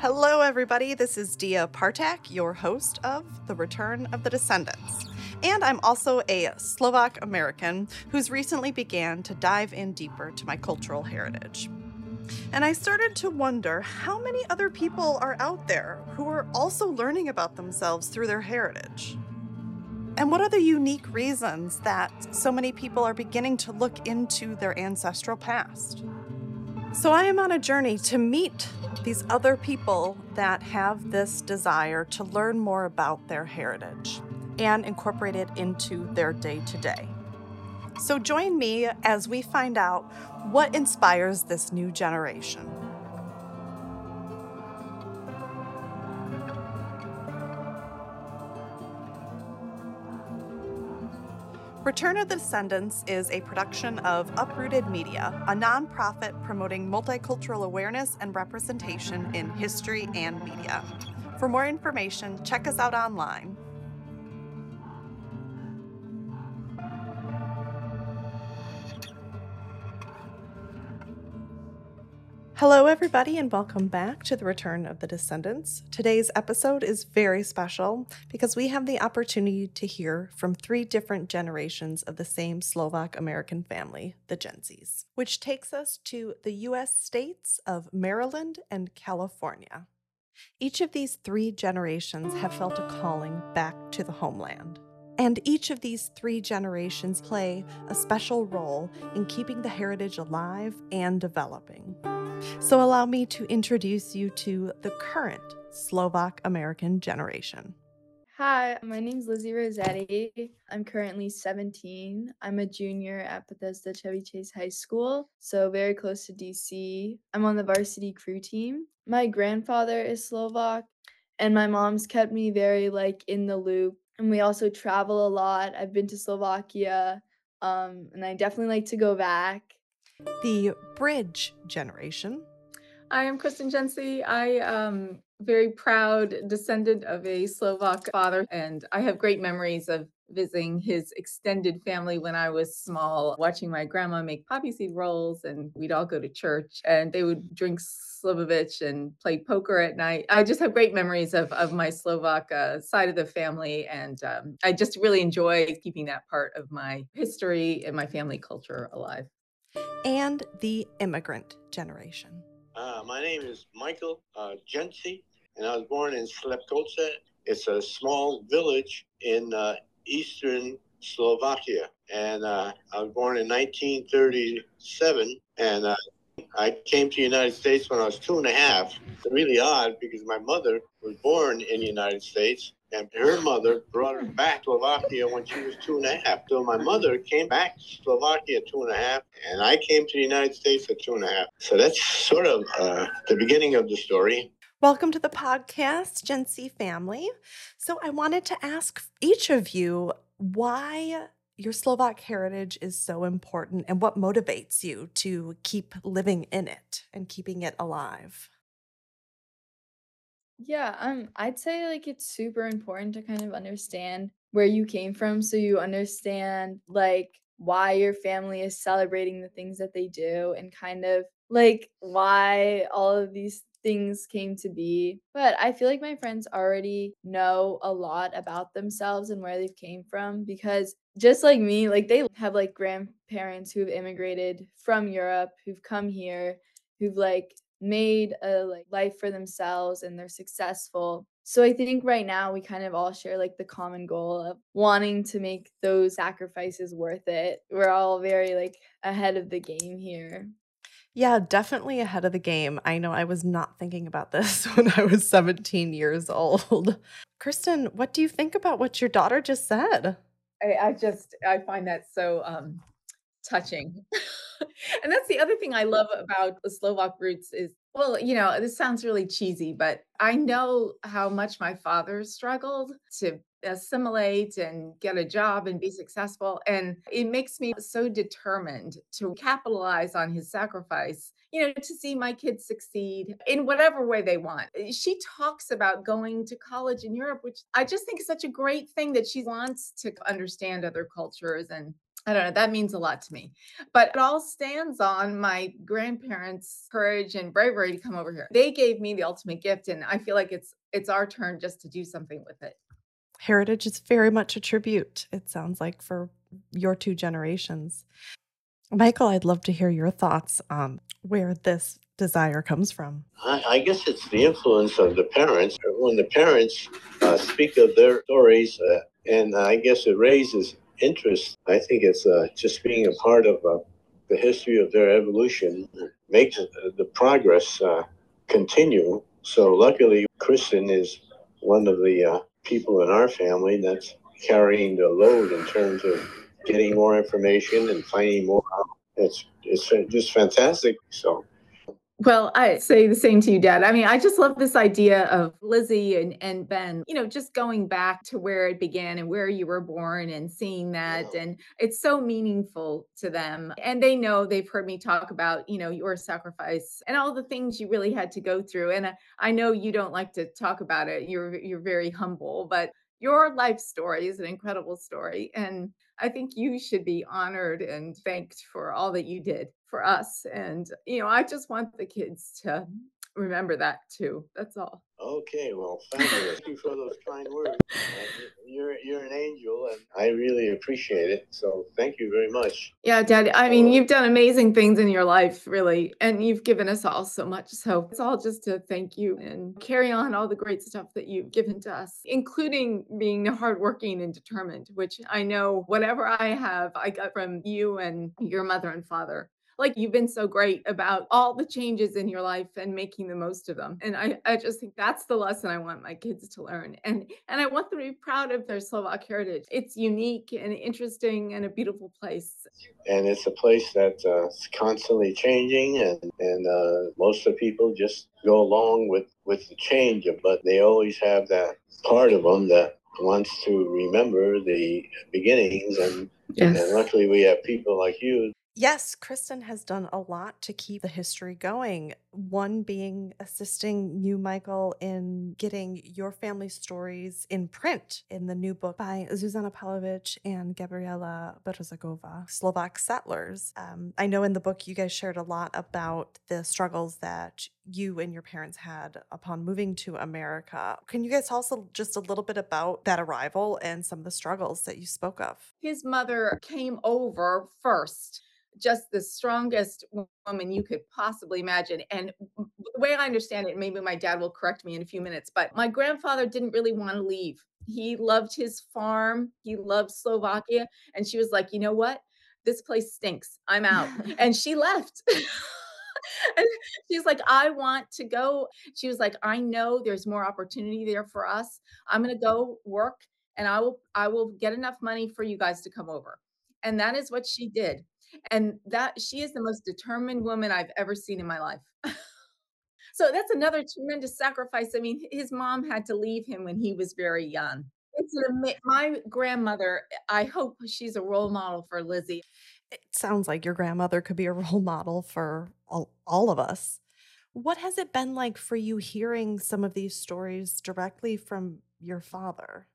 Hello, everybody. This is Dia Partak, your host of The Return of the Descendants. And I'm also a Slovak American who's recently began to dive in deeper to my cultural heritage. And I started to wonder how many other people are out there who are also learning about themselves through their heritage. And what are the unique reasons that so many people are beginning to look into their ancestral past? So I am on a journey to meet these other people that have this desire to learn more about their heritage and incorporate it into their day to day. So join me as we find out what inspires this new generation. Return of the Descendants is a production of Uprooted Media, a nonprofit promoting multicultural awareness and representation in history and media. For more information, check us out online. Hello, everybody, and welcome back to the Return of the Descendants. Today's episode is very special because we have the opportunity to hear from three different generations of the same Slovak American family, the Jencis, which takes us to the U.S. states of Maryland and California. Each of these three generations have felt a calling back to the homeland. And each of these three generations play a special role in keeping the heritage alive and developing. So, allow me to introduce you to the current Slovak American generation. Hi, my name is Lizzy Rossetti. I'm currently 17. I'm a junior at Bethesda Chevy Chase High School, so very close to DC. I'm on the varsity crew team. My grandfather is Slovak, and my mom's kept me very like in the loop and we also travel a lot. I've been to Slovakia, um, and I definitely like to go back. The bridge generation. I am Krysten Jenci. I am very proud descendant of a Slovak father, and I have great memories of visiting his extended family when I was small, watching my grandma make poppy seed rolls, and we'd all go to church and they would drink Slivovich and play poker at night. I just have great memories of, of my Slovak uh, side of the family, and um, I just really enjoy keeping that part of my history and my family culture alive. And the immigrant generation. Uh, my name is Michael uh, and I was born in Slepkovce. It's a small village in uh, eastern Slovakia. And uh, I was born in 1937. And uh, I came to the United States when I was two and a half. It's really odd because my mother was born in the United States. And her mother brought her back to Slovakia when she was two and a half. So my mother came back to Slovakia at two and a half, and I came to the United States at two and a half. So that's sort of uh, the beginning of the story. Welcome to the podcast, Jenci family. So, I wanted to ask each of you why your Slovak heritage is so important and what motivates you to keep living in it and keeping it alive. Yeah, um, I'd say like it's super important to kind of understand where you came from so you understand like why your family is celebrating the things that they do and kind of like why all of these things came to be. But I feel like my friends already know a lot about themselves and where they've came from because just like me, like they have like grandparents who've immigrated from Europe, who've come here, who've like made a like life for themselves and they're successful. So I think right now we kind of all share like the common goal of wanting to make those sacrifices worth it. We're all very like ahead of the game here. Yeah, definitely ahead of the game. I know I was not thinking about this when I was 17 years old. Krysten, what do you think about what your daughter just said? I, I just I find that so um touching. and that's the other thing I love about the Slovak roots is well, you know, this sounds really cheesy, but I know how much my father struggled to assimilate and get a job and be successful. And it makes me so determined to capitalize on his sacrifice, you know, to see my kids succeed in whatever way they want. Eh, she talks about going to college in Europe, which I just think is such a great thing that she wants to understand other cultures and I don't know, that means a lot to me. But it all stands on my grandparents' courage and bravery to come over here. They gave me the ultimate gift, and I feel like it's it's our turn just to do something with it. Heritage is very much a tribute, it sounds like, for your two generations. Michael, I'd love to hear your thoughts on where this desire comes from. I, I guess it's the influence of the parents. When the parents uh, speak of their stories, uh, and I guess it raises interest. I think it's uh, just being a part of uh, the history of their evolution makes the progress uh, continue. So luckily, Krysten is one of the uh, people in our family that's carrying the load in terms of getting more information and finding more. It's it's just fantastic. So well, I say the same to you, Dad. I mean, I just love this idea of Lizzy and, and Ben, you know, just going back to where it began and where you were born and seeing that. And it's so meaningful to them. And they know they've heard me talk about, you know, your sacrifice and all the things you really had to go through. And I know you don't like to talk about it. You're you're very humble, but your life story is an incredible story. And I think you should be honored and thanked for all that you did for us. And, you know, I just want the kids to remember that too. That's all. Okay, well, thank you. Thank you for those kind words. Uh, you're you're an angel, and I really appreciate it. So thank you very much. Yeah, Dad. I mean, uh, you've done amazing things in your life, really, and you've given us all so much. So it's all just to thank you and carry on all the great stuff that you've given to us, including being hardworking and determined, which I know whatever I have, I got from you and your mother and father like you've been so great about all the changes in your life and making the most of them. And I, I just think that's the lesson I want my kids to learn. And and I want them to be proud of their Slovak heritage. It's unique and interesting and a beautiful place. And it's a place that's uh, constantly changing, and and uh, most of the people just go along with with the change, but they always have that part of them that wants to remember the beginnings and, yes. and luckily we have people like you Yes, Krysten has done a lot to keep the history going. One being assisting you, Michael, in getting your family stories in print in the new book by Zuzana Palovic and Gabriela Bereghazyova, Slovak settlers. Um, I know in the book you guys shared a lot about the struggles that you and your parents had upon moving to America. Can you guys tell us just a little bit about that arrival and some of the struggles that you spoke of? His mother came over first just the strongest woman you could possibly imagine. And the way I understand it, maybe my dad will correct me in a few minutes, but my grandfather didn't really want to leave. He loved his farm, he loved Slovakia. And she was like, you know what? This place stinks. I'm out. and she left. and she's like, I want to go. She was like, I know there's more opportunity there for us. I'm going to go work and I will I will get enough money for you guys to come over. And that is what she did. And that she is the most determined woman I've ever seen in my life. so that's another tremendous sacrifice. I mean, his mom had to leave him when he was very young. It's an my grandmother, I hope she's a role model for Lizzy. It sounds like your grandmother could be a role model for all, all of us. What has it been like for you hearing some of these stories directly from your father?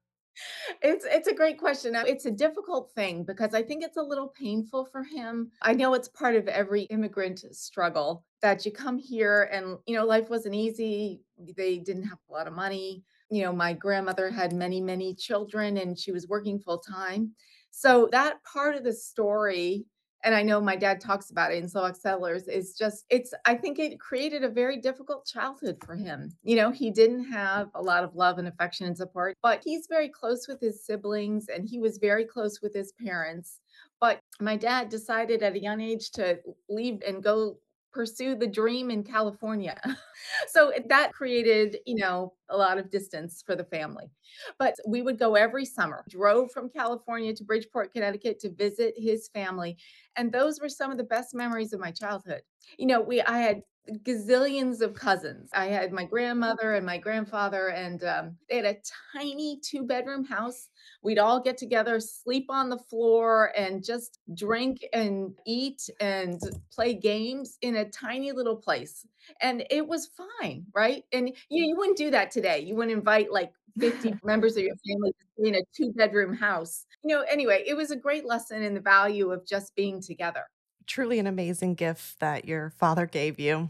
It's it's a great question. It's a difficult thing because I think it's a little painful for him. I know it's part of every immigrant struggle that you come here and you know life wasn't easy. They didn't have a lot of money. You know, my grandmother had many many children and she was working full time. So that part of the story and I know my dad talks about it in Slovak Settlers, is just, it's, I think it created a very difficult childhood for him. You know, he didn't have a lot of love and affection and support, but he's very close with his siblings and he was very close with his parents. But my dad decided at a young age to leave and go pursue the dream in California. so that created, you know, a lot of distance for the family. But we would go every summer, drove from California to Bridgeport, Connecticut to visit his family. And those were some of the best memories of my childhood. You know, we I had gazillions of cousins. I had my grandmother and my grandfather, and um, they had a tiny two bedroom house. We'd all get together, sleep on the floor, and just drink and eat and play games in a tiny little place. And it was fine, right? And you, you wouldn't do that today. You wouldn't invite like 50 members of your family in a two bedroom house. You know, anyway, it was a great lesson in the value of just being together. Truly an amazing gift that your father gave you.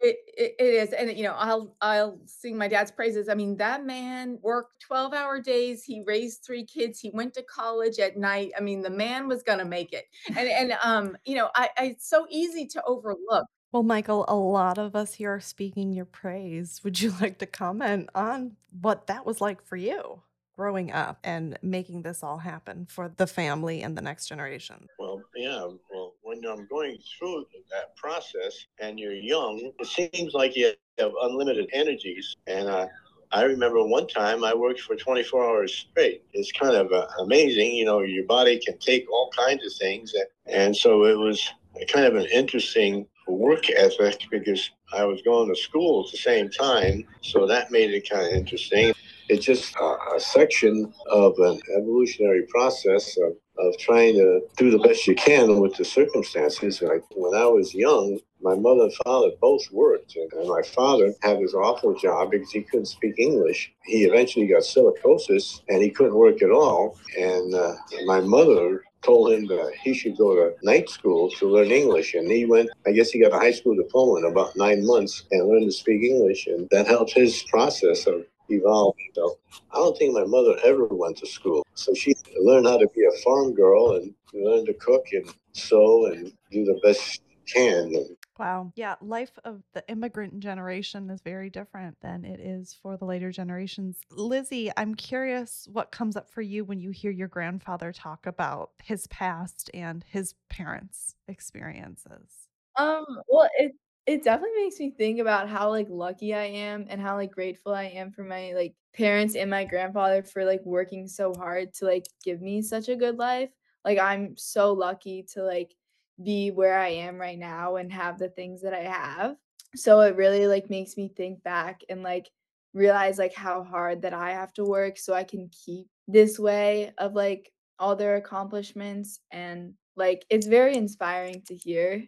It, it, it is, and you know, I'll I'll sing my dad's praises. I mean, that man worked 12 hour days. He raised three kids. He went to college at night. I mean, the man was gonna make it. And and um, you know, I, I it's so easy to overlook. Well, Michael, a lot of us here are speaking your praise. Would you like to comment on what that was like for you? Growing up and making this all happen for the family and the next generation? Well, yeah. Well, when I'm going through that process and you're young, it seems like you have unlimited energies. And uh, I remember one time I worked for 24 hours straight. It's kind of uh, amazing. You know, your body can take all kinds of things. And so it was kind of an interesting work ethic because I was going to school at the same time. So that made it kind of interesting. It's just a, a section of an evolutionary process of, of trying to do the best you can with the circumstances. Like when I was young, my mother and father both worked, and my father had this awful job because he couldn't speak English. He eventually got silicosis, and he couldn't work at all. And uh, my mother told him that he should go to night school to learn English. And he went, I guess he got a high school diploma in about nine months and learned to speak English. And that helped his process of evolved. So I don't think my mother ever went to school. So she learned how to be a farm girl and learn to cook and sew and do the best she can. Wow. Yeah, life of the immigrant generation is very different than it is for the later generations. Lizzy, I'm curious what comes up for you when you hear your grandfather talk about his past and his parents' experiences. Um, well, it it definitely makes me think about how, like, lucky I am and how, like, grateful I am for my, like, parents and my grandfather for, like, working so hard to, like, give me such a good life. Like, I'm so lucky to, like, be where I am right now and have the things that I have. So it really, like, makes me think back and, like, realize, like, how hard that I have to work so I can keep this way of, like, all their accomplishments, and, like, it's very inspiring to hear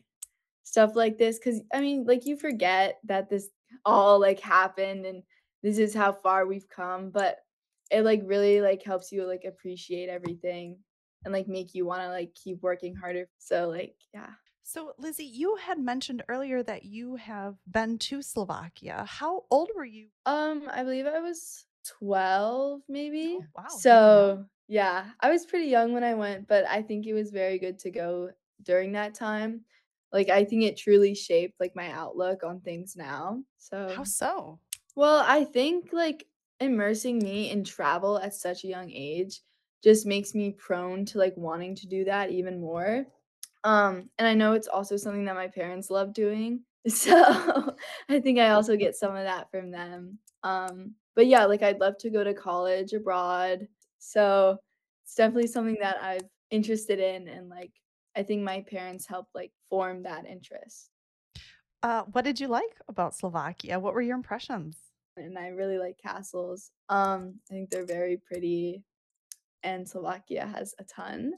stuff like this because i mean like you forget that this all like happened and this is how far we've come but it like really like helps you like appreciate everything and like make you want to like keep working harder so like yeah. So lizzy you had mentioned earlier that you have been to slovakia. How old were you? Um i believe i was 12 maybe oh, wow so yeah i was pretty young when i went but i think it was very good to go during that time like, I think it truly shaped, like, my outlook on things now. So how so well, I think, like, immersing me in travel at such a young age just makes me prone to, like, wanting to do that even more. Um, and I know it's also something that my parents love doing. So, I think I also get some of that from them. Um, but yeah, like, I'd love to go to college abroad. So, it's definitely something that I've interested in and, like, I think my parents helped like form that interest. Uh, what did you like about Slovakia? What were your impressions? And I really like castles. Um, I think they're very pretty, and Slovakia has a ton.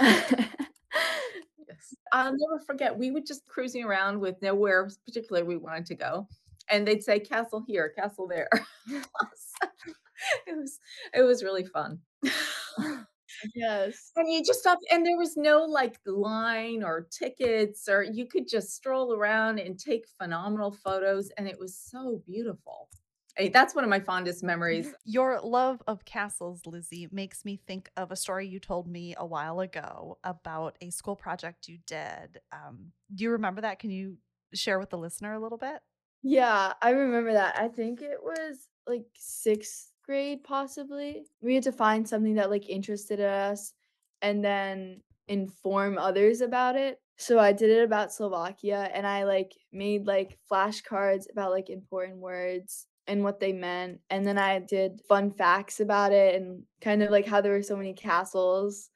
Yes. I'll never forget, we were just cruising around with nowhere particular we wanted to go, and they'd say, "Castle here, castle there." It was it was really fun. Yes. And you just stopped and there was no, like, line or tickets, or you could just stroll around and take phenomenal photos, and it was so beautiful. Eh, that's one of my fondest memories. Your love of castles, Lizzy, makes me think of a story you told me a while ago about a school project you did. Um, do you remember that? Can you share with the listener a little bit? Yeah, I remember that. I think it was like 6th grade, possibly. We had to find something that, like, interested us and then inform others about it. So I did it about Slovakia and I, like, made, like, flashcards about, like, important words and what they meant, and then I did fun facts about it and kind of, like, how there were so many castles.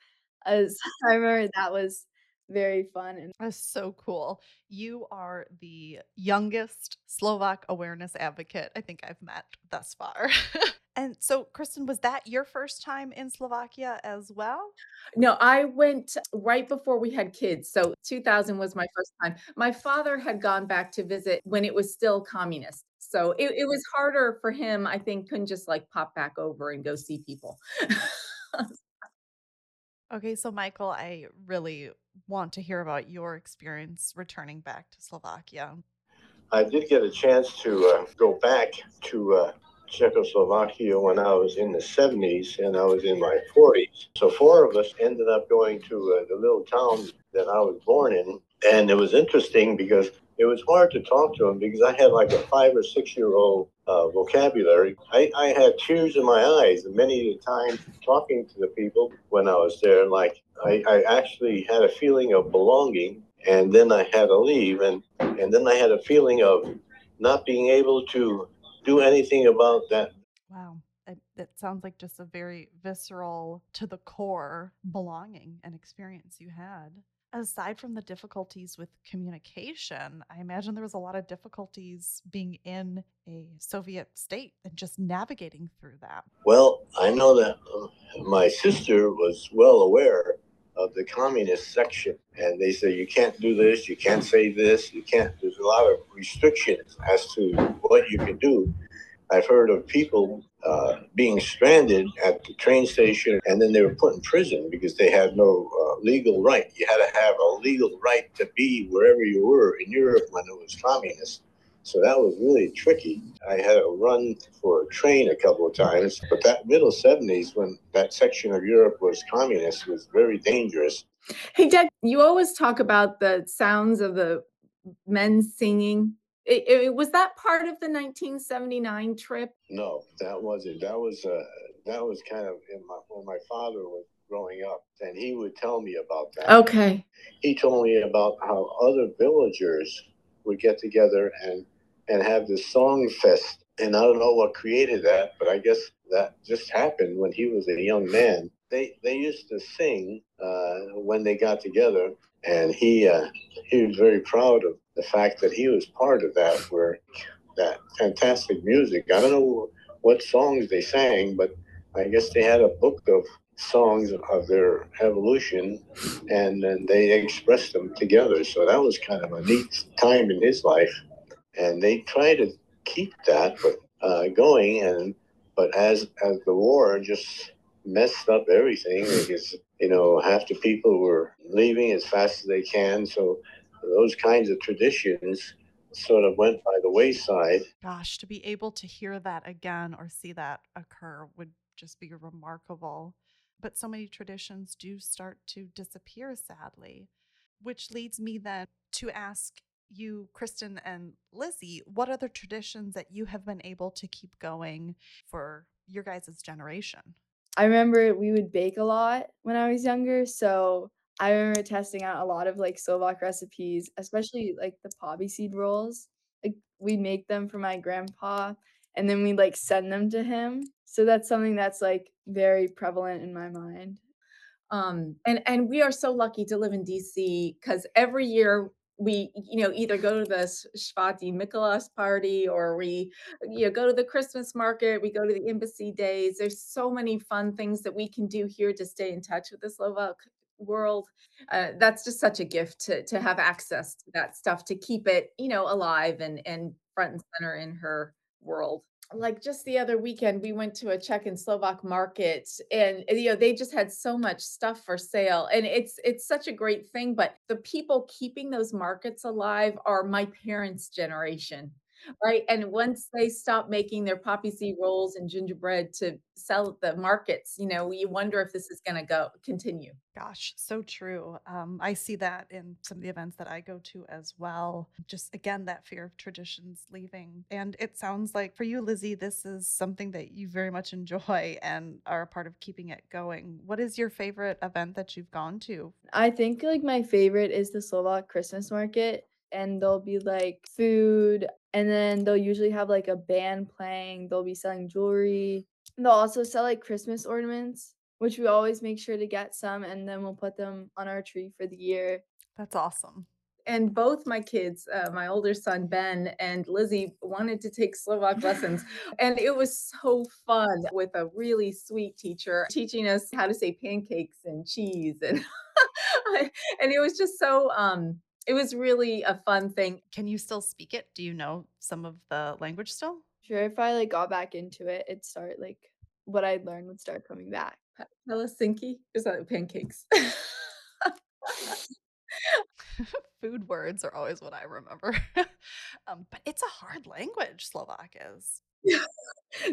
As I remember that was very fun and That's so cool. You are the youngest Slovak awareness advocate I think I've met thus far. and so, Krysten, was that your first time in Slovakia as well? No, I went right before we had kids. So 2000 was my first time. My father had gone back to visit when it was still communist. So it, it was harder for him, I think, couldn't just like pop back over and go see people. Okay, so Michael, I really want to hear about your experience returning back to Slovakia. I did get a chance to uh, go back to uh, Czechoslovakia when I was in the 70s and I was in my 40s. So, four of us ended up going to uh, the little town that I was born in. And it was interesting because it was hard to talk to him because I had like a five or six year old uh, vocabulary. I, I had tears in my eyes many a time talking to the people when I was there. Like I, I actually had a feeling of belonging, and then I had to leave, and and then I had a feeling of not being able to do anything about that. Wow. That, it sounds like just a very visceral, to the core belonging and experience you had. Aside from the difficulties with communication, I imagine there was a lot of difficulties being in a Soviet state and just navigating through that. Well, I know that uh, my sister was well aware of the communist section, and they say you can't do this, you can't say this, you can't. There's a lot of restrictions as to what you can do. I've heard of people uh, being stranded at the train station and then they were put in prison because they had no uh, legal right. You had to have a legal right to be wherever you were in Europe when it was communist. So that was really tricky. I had to run for a train a couple of times, but that middle 70s, when that section of Europe was communist, was very dangerous. Hey, Dad, you always talk about the sounds of the men singing it, it, was that part of the 1979 trip? No, that wasn't. That was uh, that was kind of my, when my father was growing up, and he would tell me about that. Okay. He told me about how other villagers would get together and and have this song fest. And I don't know what created that, but I guess that just happened when he was a young man. They they used to sing uh, when they got together, and he uh, he was very proud of the fact that he was part of that where that fantastic music. I don't know what songs they sang, but I guess they had a book of songs of their evolution and then they expressed them together. So that was kind of a neat time in his life. And they tried to keep that uh, going and but as as the war just messed up everything because you know half the people were leaving as fast as they can so those kinds of traditions sort of went by the wayside. Gosh, to be able to hear that again or see that occur would just be remarkable. But so many traditions do start to disappear, sadly, which leads me then to ask you, Krysten and Lizzy, what other traditions that you have been able to keep going for your guys' generation? I remember we would bake a lot when I was younger. So I remember testing out a lot of like Slovak recipes, especially like the poppy seed rolls. Like we'd make them for my grandpa and then we'd like send them to him. So that's something that's like very prevalent in my mind. Um, and and we are so lucky to live in DC because every year we you know either go to the Svätý Mikuláš party or we you know go to the Christmas market, we go to the embassy days. There's so many fun things that we can do here to stay in touch with the Slovak world. Uh, that's just such a gift to to have access to that stuff to keep it, you know, alive and and front and center in her world. Like just the other weekend, we went to a Czech and Slovak market, and eh, you know they just had so much stuff for sale, and it's it's such a great thing. But the people keeping those markets alive are my parents' generation right? And once they stop making their poppy seed rolls and gingerbread to sell at the markets, you know, you wonder if this is going to go continue. Gosh, so true. Um, I see that in some of the events that I go to as well. Just again, that fear of traditions leaving. And it sounds like for you, Lizzy, this is something that you very much enjoy and are a part of keeping it going. What is your favorite event that you've gone to? I think like my favorite is the Slovak Christmas market and they'll be like food and then they'll usually have like a band playing they'll be selling jewelry and they'll also sell like christmas ornaments which we always make sure to get some and then we'll put them on our tree for the year That's awesome. And both my kids, uh, my older son Ben and Lizzy, wanted to take Slovak lessons. And it was so fun with a really sweet teacher teaching us how to say pancakes and cheese. And, and it was just so, um, it was really a fun thing. Can you still speak it? Do you know some of the language still? Sure, if I like got back into it, it'd start like what I'd learned would start coming back. palacinky is that pancakes? Food words are always what I remember. um, but it's a hard language, Slovak is.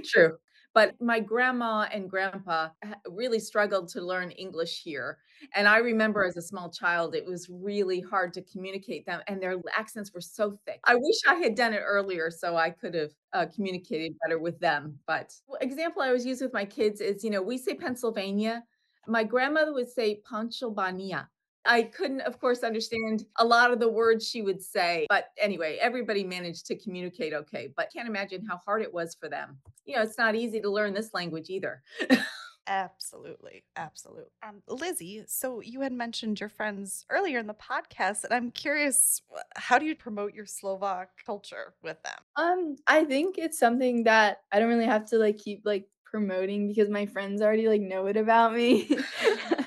True. But my grandma and grandpa really struggled to learn English here. And I remember as a small child, it was really hard to communicate them, and their accents were so thick. I wish I had done it earlier so I could have uh, communicated better with them. But example I always use with my kids is, you know, we say Pennsylvania. My grandmother would say Pennsylvania. I couldn't, of course, understand a lot of the words she would say. But anyway, everybody managed to communicate okay. But can't imagine how hard it was for them. You know, it's not easy to learn this language either. Absolutely. Absolutely. Um, Lizzy, so you had mentioned your friends earlier in the podcast, and I'm curious, how do you promote your Slovak culture with them? Um, I think it's something that I don't really have to like keep like promoting because my friends already like know it about me.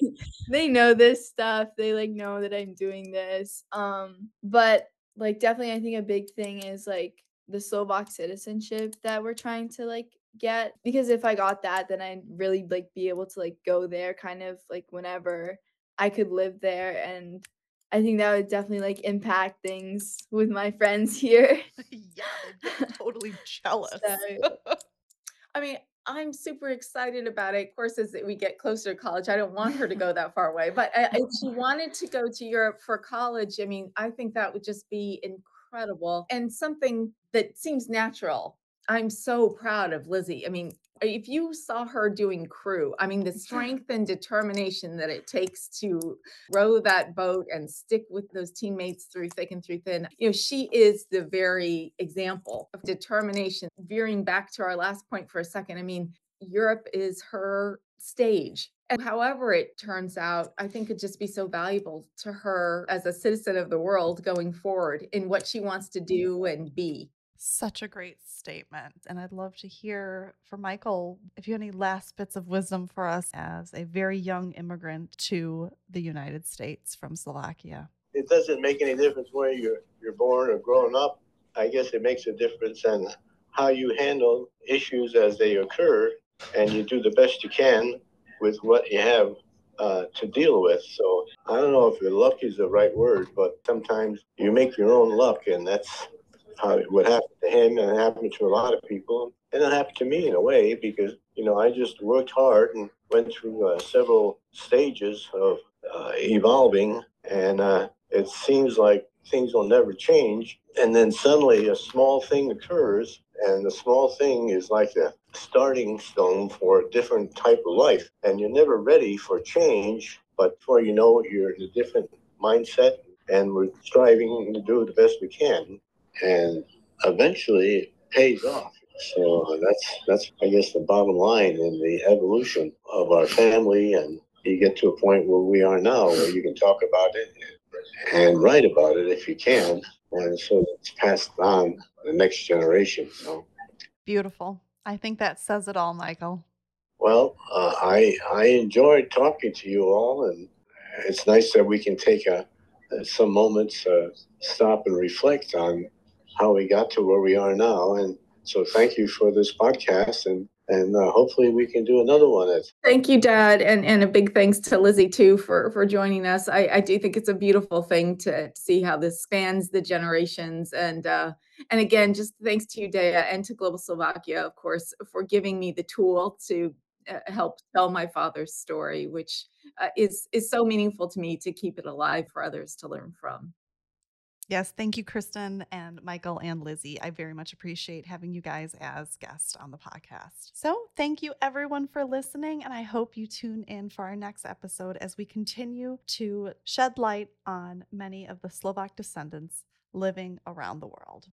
they, know this stuff. They like know that I'm doing this. Um, but like definitely I think a big thing is like the Slovak citizenship that we're trying to like get because if I got that then I'd really like be able to like go there kind of like whenever I could live there and I think that would definitely like impact things with my friends here. yeah, totally jealous. So I mean, I'm super excited about it. Of course, as we get closer to college, I don't want her to go that far away. But uh, if she wanted to go to Europe for college, I mean, I think that would just be incredible and something that seems natural. I'm so proud of Lizzy. I mean, if you saw her doing crew, I mean, the strength and determination that it takes to row that boat and stick with those teammates through thick and through thin, you know, she is the very example of determination. Veering back to our last point for a second, I mean, Europe is her stage. And however it turns out, I think could just be so valuable to her as a citizen of the world going forward in what she wants to do and be. Such a great statement. And I'd love to hear from Michael if you have any last bits of wisdom for us as a very young immigrant to the United States from Slovakia. It doesn't make any difference where you're you're born or growing up. I guess it makes a difference in how you handle issues as they occur, and you do the best you can with what you have uh, to deal with. So I don't know if luck is the right word, but sometimes you make your own luck, and that's how happened to him, and it happened to a lot of people, and it happened to me in a way because you know I just worked hard and went through uh, several stages of uh, evolving, and uh, it seems like things will never change, and then suddenly a small thing occurs, and the small thing is like a starting stone for a different type of life, and you're never ready for change, but before you know it, you're in a different mindset, and we're striving to do the best we can and eventually it pays off. So that's that's I guess the bottom line in the evolution of our family, and you get to a point where we are now, where you can talk about it and write about it if you can, and so it's passed on to the next generation. So, Beautiful. I think that says it all, Michael. well, uh, I I enjoyed talking to you all, and it's nice that we can take a some moments, uh, stop and reflect on how we got to where we are now. And so thank you for this podcast and and uh, hopefully we can do another one. Thank you, Dad, and and a big thanks to Lizzy too for for joining us. I I do think it's a beautiful thing to see how this spans the generations, and uh, and again, just thanks to you, Dea, and to Global Slovakia, of course, for giving me the tool to uh, help tell my father's story, which uh, is is so meaningful to me to keep it alive for others to learn from. Yes, thank you, Krysten and Michael and Lizzy. I very much appreciate having you guys as guests on the podcast. So, thank you everyone for listening, and I hope you tune in for our next episode as we continue to shed light on many of the Slovak descendants living around the world.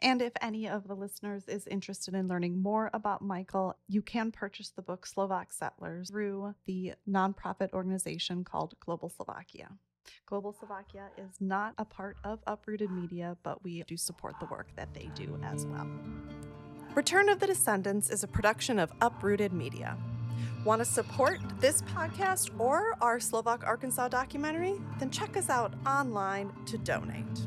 And if any of the listeners is interested in learning more about Michael, you can purchase the book Slovak Settlers through the nonprofit organization called Global Slovakia. Global Slovakia is not a part of Uprooted Media, but we do support the work that they do as well. Return of the Descendants is a production of Uprooted Media. Want to support this podcast or our Slovak Arkansas documentary? Then check us out online to donate.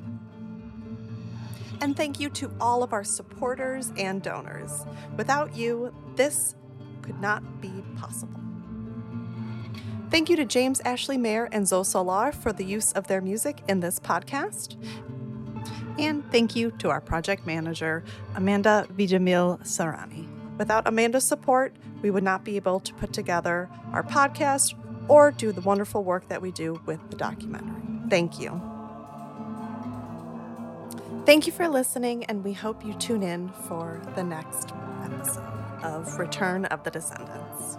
And thank you to all of our supporters and donors. Without you, this could not be possible. Thank you to James Ashley Mayer and Zoe Solar for the use of their music in this podcast. And thank you to our project manager, Amanda Vijamil Sarani. Without Amanda's support, we would not be able to put together our podcast or do the wonderful work that we do with the documentary. Thank you. Thank you for listening, and we hope you tune in for the next episode of Return of the Descendants.